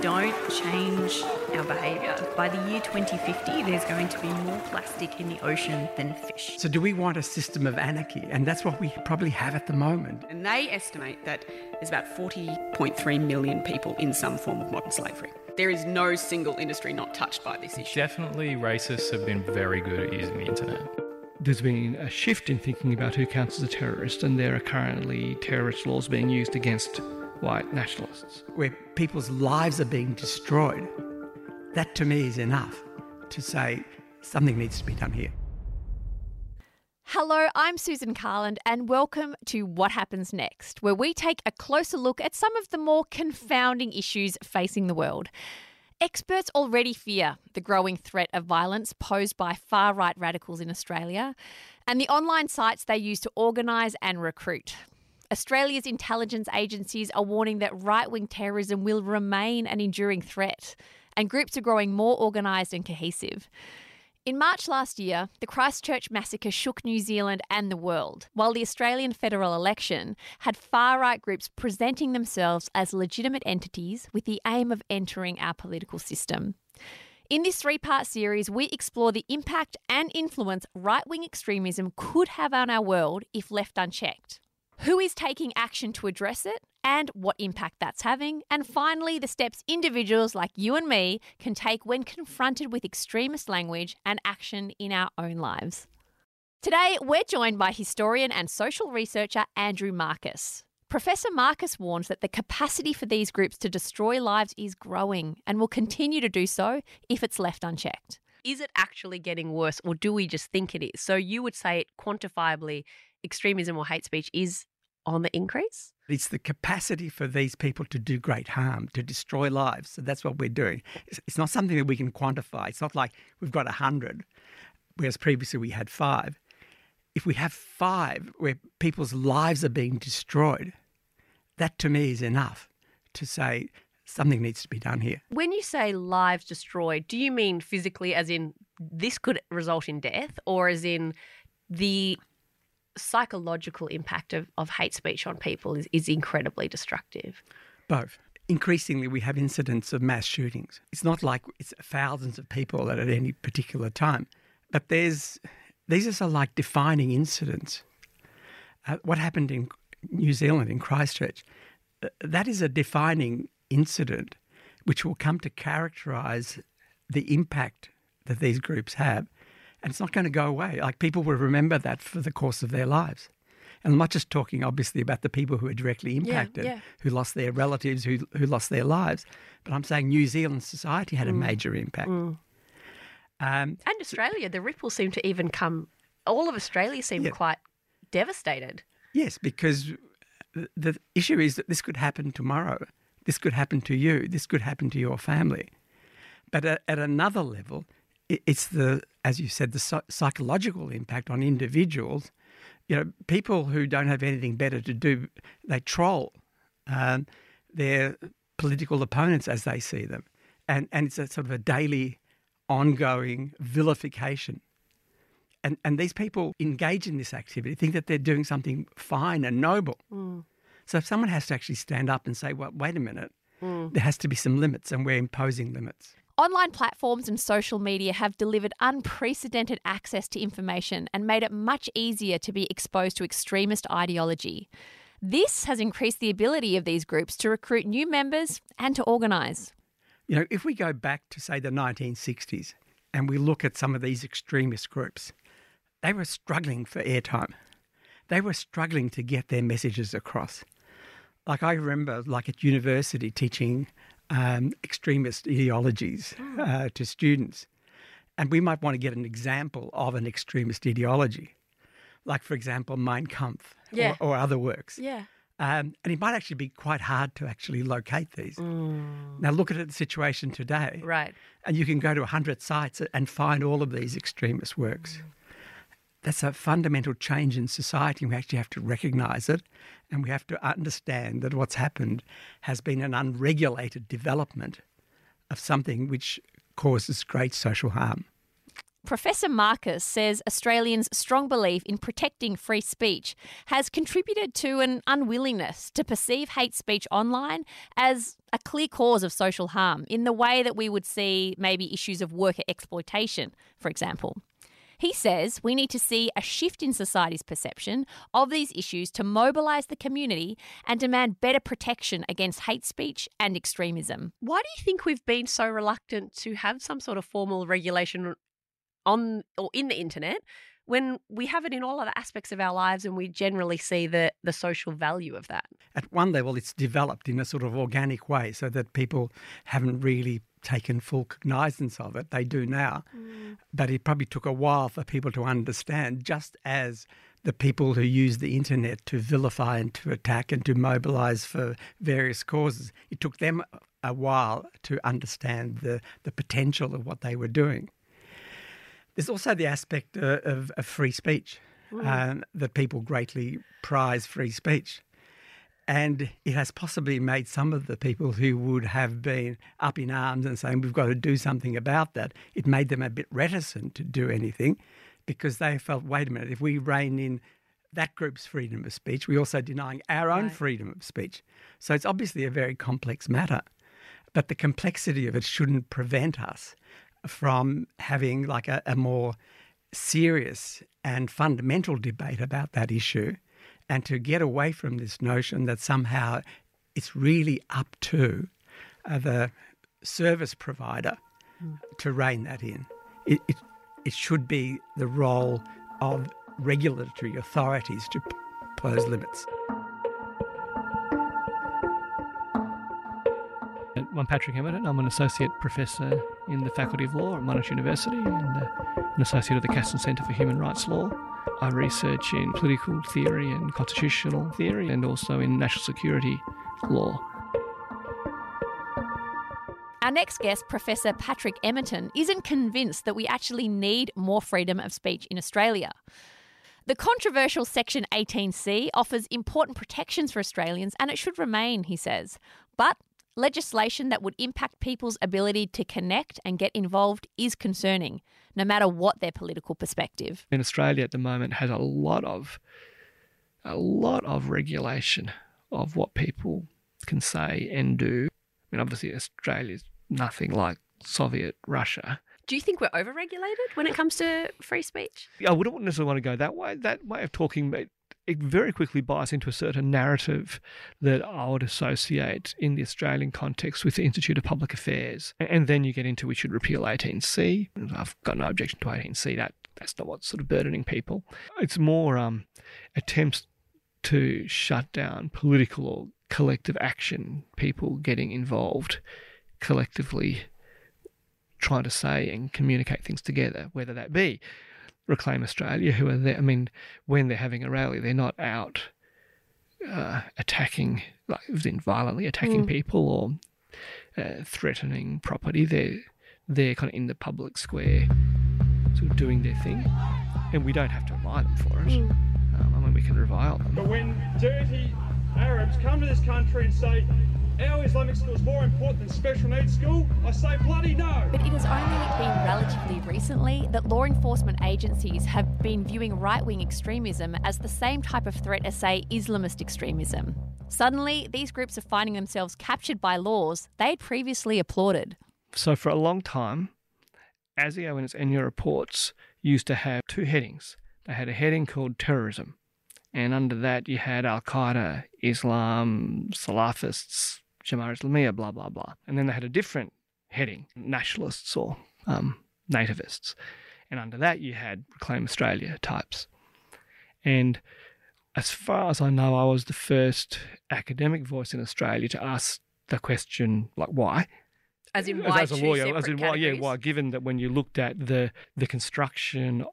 don't change our behaviour, by the year 2050, there's going to be more plastic in the ocean than fish. So, do we want a system of anarchy? And that's what we probably have at the moment. And they estimate that there's about 40.3 million people in some form of modern slavery. There is no single industry not touched by this issue. Definitely, racists have been very good at using the internet. There's been a shift in thinking about who counts as a terrorist, and there are currently terrorist laws being used against white nationalists. Where people's lives are being destroyed. That to me is enough to say something needs to be done here. Hello, I'm Susan Carland, and welcome to What Happens Next, where we take a closer look at some of the more confounding issues facing the world. Experts already fear the growing threat of violence posed by far right radicals in Australia and the online sites they use to organise and recruit. Australia's intelligence agencies are warning that right wing terrorism will remain an enduring threat, and groups are growing more organised and cohesive. In March last year, the Christchurch massacre shook New Zealand and the world, while the Australian federal election had far right groups presenting themselves as legitimate entities with the aim of entering our political system. In this three part series, we explore the impact and influence right wing extremism could have on our world if left unchecked who is taking action to address it, and what impact that's having, and finally, the steps individuals like you and me can take when confronted with extremist language and action in our own lives. Today, we're joined by historian and social researcher Andrew Markus. Professor Markus warns that the capacity for these groups to destroy lives is growing and will continue to do so if it's left unchecked. Is it actually getting worse, or do we just think it is? So, you would say it quantifiably extremism or hate speech is on the increase? It's the capacity for these people to do great harm, to destroy lives. So that's what we're doing. It's not something that we can quantify. It's not like we've got 100, whereas previously we had five. If we have five where people's lives are being destroyed, that to me is enough to say something needs to be done here. When you say lives destroyed, do you mean physically, as in this could result in death, or as in the psychological impact of, of hate speech on people is, is incredibly destructive. Both. Increasingly, we have incidents of mass shootings. It's not like it's thousands of people at any particular time, but there's these are like defining incidents. Uh, what happened in New Zealand in Christchurch, that is a defining incident which will come to characterize the impact that these groups have and it's not going to go away. Like people will remember that for the course of their lives. And I'm not just talking, obviously, about the people who are directly impacted, yeah, yeah. who lost their relatives, who, who lost their lives, but I'm saying New Zealand society had a Mm. major impact. Mm. Um, And Australia, the ripples seem to even come, all of Australia seemed Yeah. quite devastated. yes, because the, the issue is that this could happen tomorrow. This could happen to you. This could happen to your family. But at, at another level, it, it's the, as you said, the psy- psychological impact on individuals. You know, people who don't have anything better to do, they troll um, their political opponents as they see them. And, and it's a sort of a daily, ongoing vilification. And, and these people engage in this activity, think that they're doing something fine and noble. So if someone has to actually stand up and say, well, wait a minute, there has to be some limits, and we're imposing limits. Online platforms and social media have delivered unprecedented access to information and made it much easier to be exposed to extremist ideology. This has increased the ability of these groups to recruit new members and to organise. You know, if we go back to, say, the 1960s and we look at some of these extremist groups, they were struggling for airtime. They were struggling to get their messages across. Like I remember, like at university, teaching um, extremist ideologies uh, to students. And we might want to get an example of an extremist ideology, like, for example, Mein Kampf Yeah. or, or other works. Yeah. Um, and it might actually be quite hard to actually locate these. Now, look at the situation today. Right. And you can go to 100 sites and find all of these extremist works. That's a fundamental change in society. We actually have to recognize it and we have to understand that what's happened has been an unregulated development of something which causes great social harm. Professor Markus says Australians' strong belief in protecting free speech has contributed to an unwillingness to perceive hate speech online as a clear cause of social harm in the way that we would see maybe issues of worker exploitation, for example. He says we need to see a shift in society's perception of these issues to mobilise the community and demand better protection against hate speech and extremism. Why do you think we've been so reluctant to have some sort of formal regulation on or in the internet when we have it in all other aspects of our lives and we generally see the, the social value of that? At one level, it's developed in a sort of organic way so that people haven't really taken full cognizance of it. They do now. Mm. But it probably took a while for people to understand, just as the people who use the internet to vilify and to attack and to mobilize for various causes, it took them a while to understand the, the potential of what they were doing. There's also the aspect uh, of, of, free speech, mm. um, that people greatly prize free speech. And it has possibly made some of the people who would have been up in arms and saying, we've got to do something about that, it made them a bit reticent to do anything because they felt, wait a minute, if we rein in that group's freedom of speech, we're also denying our own right. freedom of speech. So it's obviously a very complex matter. But the complexity of it shouldn't prevent us from having like a, a more serious and fundamental debate about that issue and to get away from this notion that somehow it's really up to uh, the service provider mm. to rein that in. It, it, it, should be the role of regulatory authorities to p- pose limits. I'm Patrick Emerton. I'm an associate professor in the Faculty of Law at Monash University and uh, an associate of the Castan Centre for Human Rights Law. I research in political theory and constitutional theory and also in national security law. Our next guest, Professor Patrick Emerton, isn't convinced that we actually need more freedom of speech in Australia. The controversial Section 18C offers important protections for Australians and it should remain, he says. But legislation that would impact people's ability to connect and get involved is concerning, no matter what their political perspective. In Australia at the moment has a lot of a lot of regulation of what people can say and do. I mean, obviously Australia's nothing like Soviet Russia. Do you think we're overregulated when it comes to free speech? I wouldn't necessarily want to go that way. That way of talking it very quickly buys into a certain narrative that I would associate in the Australian context with the Institute of Public Affairs. And then you get into we should repeal 18C. I've got no objection to 18C. That that's not what's sort of burdening people. It's more um, attempts to shut down political or collective action, people getting involved collectively trying to say and communicate things together, whether that be Reclaim Australia, who are there. I mean, when they're having a rally, they're not out uh, attacking, like violently attacking mm. people or uh, threatening property. They're they're kind of in the public square, sort of doing their thing, and we don't have to admire them for it. Mm. Um, I mean, we can revile them. But when dirty Arabs come to this country and say our Islamic school is more important than special needs school, I say bloody no. But it has only been relatively recently that law enforcement agencies have been viewing right wing extremism as the same type of threat as, say, Islamist extremism. Suddenly, these groups are finding themselves captured by laws they had previously applauded. So, for a long time, ASIO and its annual reports used to have two headings. They had a heading called terrorism, and under that you had Al Qaeda, Islam, Salafists, Jemaah Islamiyah, blah, blah, blah. And then they had a different heading, nationalists or um, nativists. And under that, you had Reclaim Australia types. And as far as I know, I was the first academic voice in Australia to ask the question, like, why? As in why? As, as a lawyer, as in why? Yeah, why? Given that when you looked at the the construction,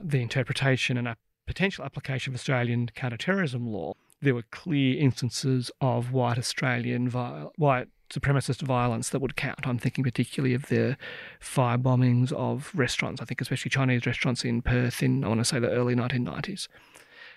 the interpretation, and a potential application of Australian counterterrorism law, there were clear instances of white Australian white supremacist violence that would count. I'm thinking particularly of the fire bombings of restaurants. I think especially Chinese restaurants in Perth in I want to say the early 1990s.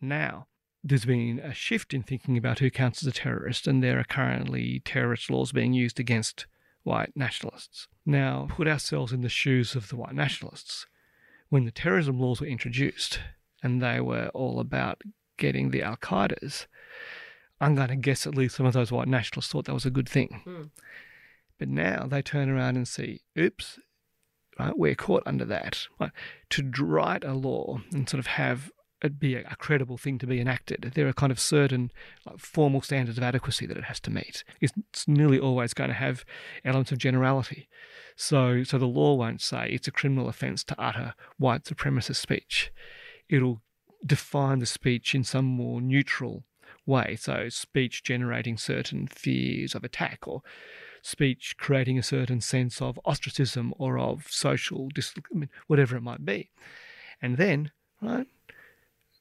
Now there's been a shift in thinking about who counts as a terrorist, and there are currently terrorist laws being used against white nationalists. Now, put ourselves in the shoes of the white nationalists. when the terrorism laws were introduced and they were all about getting the Al Qaeda's, I'm going to guess at least some of those white nationalists thought that was a good thing. Mm. But now they turn around and see, oops, right, we're caught under that. Right? To write a law and sort of have it be a, credible thing to be enacted, there are kind of certain like, formal standards of adequacy that it has to meet. It's, it's nearly always going to have elements of generality. So, so the law won't say it's a criminal offence to utter white supremacist speech. It'll define the speech in some more neutral way. So, speech generating certain fears of attack or speech creating a certain sense of ostracism or of social, dis- I mean, whatever it might be. And then, right,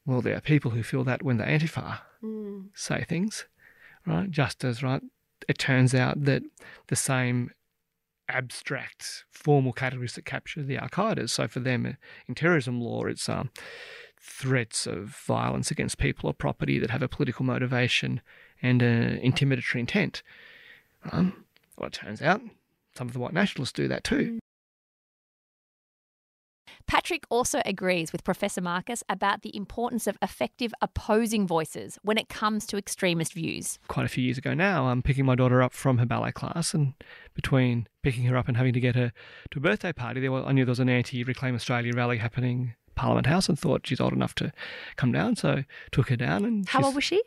well, there are people who feel that when the Antifa Mm. say things, right, just as, right, it turns out that the same abstract formal categories that capture the Al Qaeda. So for them, in terrorism law, it's um, threats of violence against people or property that have a political motivation and an intimidatory intent. Um, well, it turns out some of the white nationalists do that too. Patrick also agrees with Professor Markus about the importance of effective opposing voices when it comes to extremist views. Quite a few years ago now, I'm picking my daughter up from her ballet class, and between picking her up and having to get her to a birthday party, there was, I knew there was an anti-Reclaim Australia rally happening Parliament House, and thought she's old enough to come down, so took her down. And How old was she?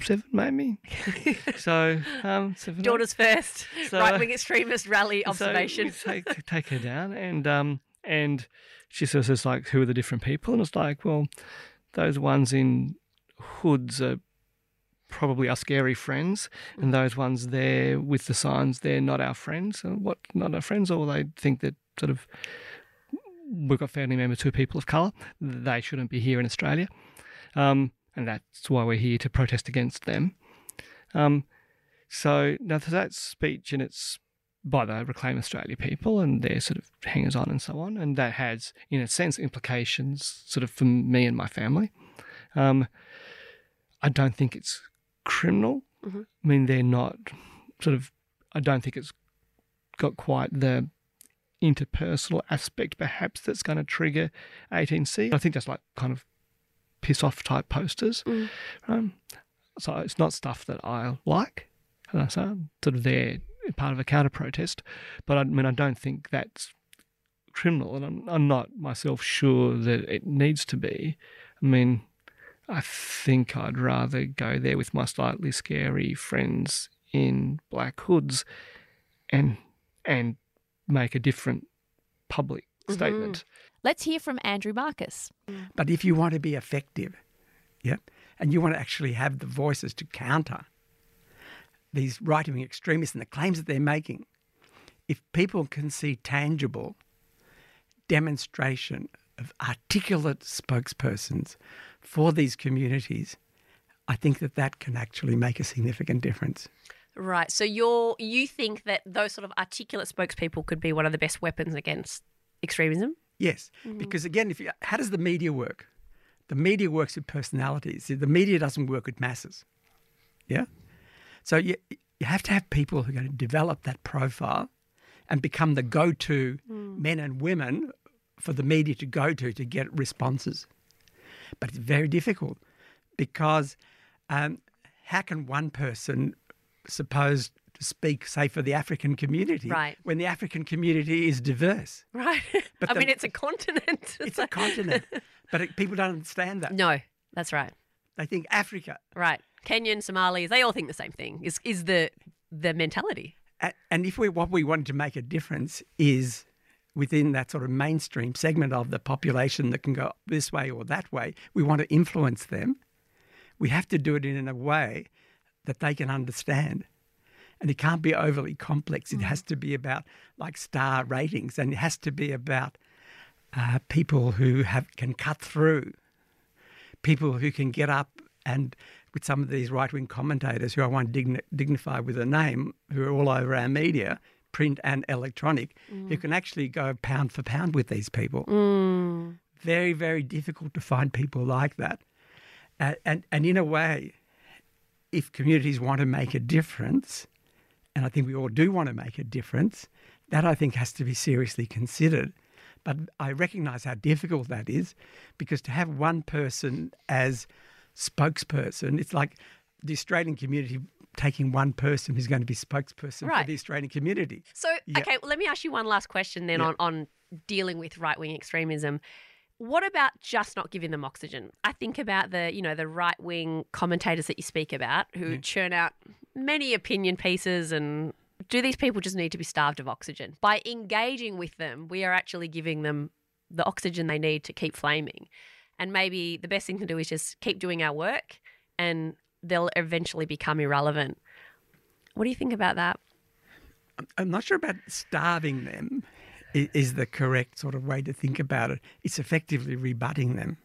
Seven, maybe. so, um, seven. eight. Daughter's first So- right wing extremist rally observation. So take, take her down, and um, and she says, "It's like who are the different people?" And it's like, well, those ones in hoods are probably our scary friends, and those ones there with the signs, they're not our friends. And what, not our friends, or they think that sort of we've got family members who are people of colour. They shouldn't be here in Australia, um, and that's why we're here to protest against them. Um, so now that speech, and it's by the Reclaim Australia people and their sort of hangers on and so on, and that has, in a sense, implications sort of for me and my family. Um, I don't think it's criminal. Mhm. I mean, they're not sort of. I don't think it's got quite the interpersonal aspect, perhaps, that's going to trigger 18C. I think that's like kind of piss off type posters. Mm. Um, so it's not stuff that I like. And so I'm sort of there, part of a counter protest. But I mean, I don't think that's criminal, and I'm, I'm not myself sure that it needs to be. I mean, I think I'd rather go there with my slightly scary friends in black hoods, and and make a different public mm-hmm. statement. Let's hear from Andrew Markus. Mm. But if you want to be effective, yeah, and you want to actually have the voices to counter these right wing extremists and the claims that they're making, if people can see tangible demonstration of articulate spokespersons for these communities, I think that that can actually make a significant difference. Right. So you're you think that those sort of articulate spokespeople could be one of the best weapons against extremism? Yes, because again, if you, how does the media work? The media works with personalities. The media doesn't work with masses. Yeah, so you you have to have people who are going to develop that profile and become the go-to men and women for the media to go to to get responses. But it's very difficult because um, how can one person supposed to speak, say, for the African community, Right. when the African community is diverse? Right. But I the- mean, it's a continent. It's a continent, but it, people don't understand that. no, that's right. They think Africa, Right. Kenyan, Somalis, they all think the same thing. Is is the the mentality? And if we what we wanted to make a difference is within that sort of mainstream segment of the population that can go this way or that way, we want to influence them. We have to do it in a way that they can understand. And it can't be overly complex. It has to be about like star ratings, and it has to be about uh, people who have can cut through, people who can get up and with some of these right wing commentators who I won't digni- dignify with a name, who are all over our media, print and electronic, who can actually go pound for pound with these people. Very, very difficult to find people like that. Uh, and, and in a way, if communities want to make a difference, and I think we all do want to make a difference, that I think has to be seriously considered But I recognise how difficult that is because to have one person as spokesperson, it's like the Australian community taking one person who's going to be spokesperson Right. for the Australian community. So, okay, well, let me ask you one last question then on, on dealing with right wing extremism. What about just not giving them oxygen? I think about the, you know, the right wing commentators that you speak about who churn out many opinion pieces and do these people just need to be starved of oxygen? By engaging with them, we are actually giving them the oxygen they need to keep flaming. And maybe the best thing to do is just keep doing our work and they'll eventually become irrelevant. What do you think about that? I'm not sure about starving them is the correct sort of way to think about it. It's effectively rebutting them.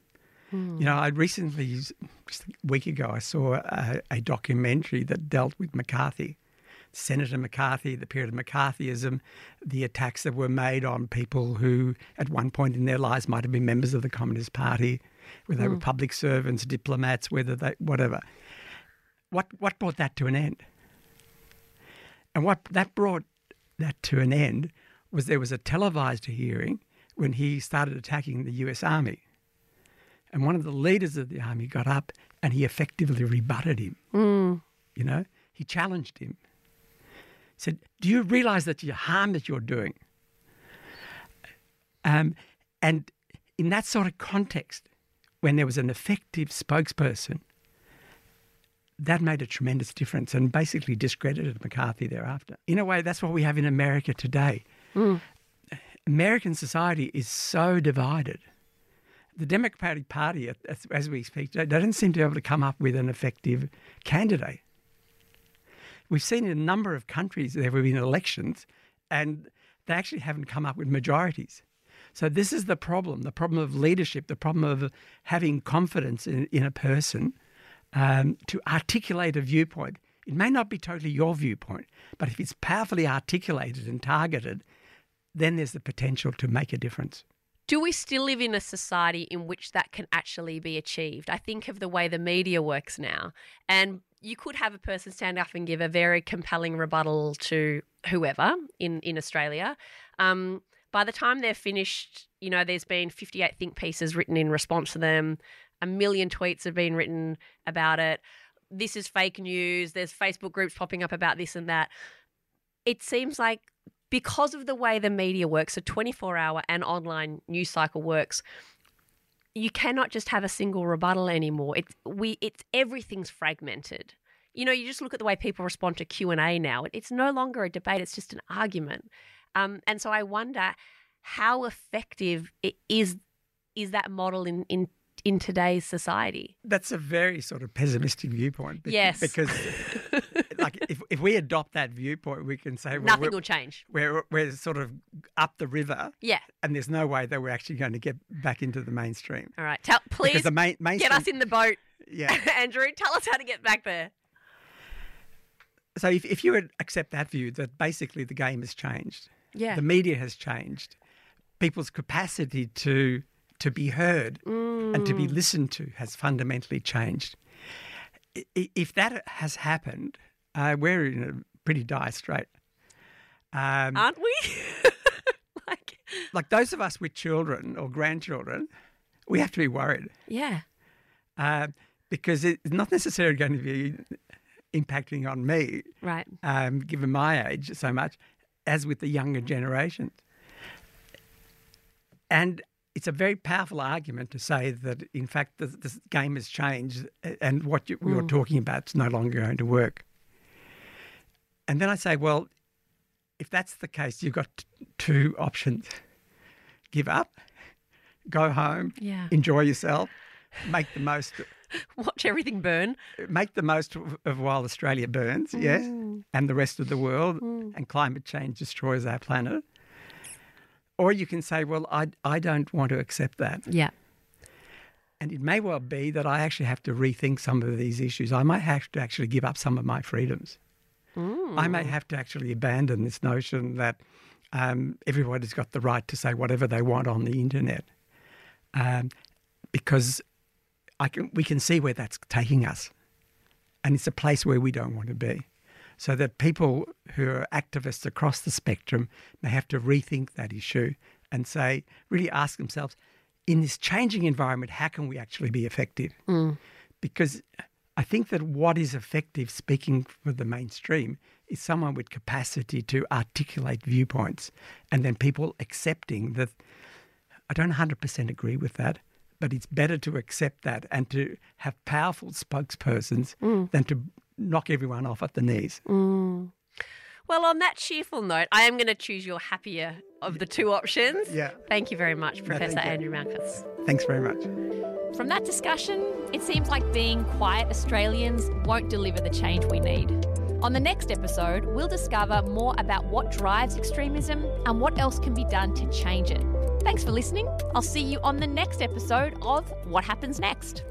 You hmm. know, I recently, just a week ago, I saw a, a documentary that dealt with McCarthy, Senator McCarthy, the period of McCarthyism, the attacks that were made on people who, at one point in their lives, might have been members of the Communist Party, whether they were hmm. public servants, diplomats, whether they, whatever. What what brought that to an end? And what that brought that to an end was there was a televised hearing when he started attacking the US Army. And one of the leaders of the army got up and he effectively rebutted him. You know, he challenged him. He Said, Do you realize that the harm that you're doing? Um, and in that sort of context, when there was an effective spokesperson, that made a tremendous difference and basically discredited McCarthy thereafter. In a way, that's what we have in America today. American society is so divided. The Democratic Party, as, we speak, don't seem to be able to come up with an effective candidate. We've seen in a number of countries there have been elections and they actually haven't come up with majorities. So this is the problem, the problem of leadership, the problem of having confidence in, in a person um, to articulate a viewpoint. It may not be totally your viewpoint, but if it's powerfully articulated and targeted, then there's the potential to make a difference. Do we still live in a society in which that can actually be achieved? I think of the way the media works now, and you could have a person stand up and give a very compelling rebuttal to whoever in in Australia. Um, by the time they're finished, you know, there's been 58 think pieces written in response to them. A million tweets have been written about it. This is fake news. There's Facebook groups popping up about this and that. It seems like because of the way the media works, a 24 hour and online news cycle works, you cannot just have a single rebuttal anymore. It's we it's everything's fragmented. You know, you just look at the way people respond to Q and A now. It's no longer a debate; it's just an argument. Um, and so I wonder how effective it is is that model in in in today's society. That's a very sort of pessimistic viewpoint. bec- Yes. Because, like, if, if we adopt that viewpoint, we can say, well, Nothing will change. we're, we're sort of up the river Yeah. and there's no way that we're actually going to get back into the mainstream. All right. Tell, please Because the main, get us in the boat, yeah. Andrew. Tell us how to get back there. So if, if you would accept that view, that basically the game has changed, Yeah. the media has changed, people's capacity to to be heard and to Mm. be listened to has fundamentally changed. If that has happened, uh, we're in a pretty dire strait. Um, Aren't we? like, like those of us with children or grandchildren, we have to be worried yeah. uh, because it's not necessarily going to be impacting on me, Right. um, given my age so much, as with the younger generations. And it's a very powerful argument to say that, in fact, the, the game has changed and what you, we were talking about is no longer going to work. And then I say, well, if that's the case, you've got t- two options give up, go home, Yeah. enjoy yourself, make the most Watch everything burn. make the most of, of while Australia burns, mm. yes, and the rest of the world, mm. and climate change destroys our planet. Or you can say, well, I, I don't want to accept that. Yeah. And it may well be that I actually have to rethink some of these issues. I might have to actually give up some of my freedoms. I may have to actually abandon this notion that um, everybody's got the right to say whatever they want on the internet. Um, because I can, we can see where that's taking us. And it's a place where we don't want to be. So that people who are activists across the spectrum may have to rethink that issue and say, really ask themselves, in this changing environment, how can we actually be effective? Because I think that what is effective, speaking for the mainstream, is someone with capacity to articulate viewpoints and then people accepting that. I don't 100% agree with that, but it's better to accept that and to have powerful spokespersons mm. than to knock everyone off at the knees. Mm. Well, on that cheerful note, I am going to choose your happier of the two options. Yeah. Thank you very much, Professor thank you. Andrew Markus. Thanks very much. From that discussion, it seems like being quiet Australians won't deliver the change we need. On the next episode, we'll discover more about what drives extremism and what else can be done to change it. Thanks for listening. I'll see you on the next episode of What Happens Next.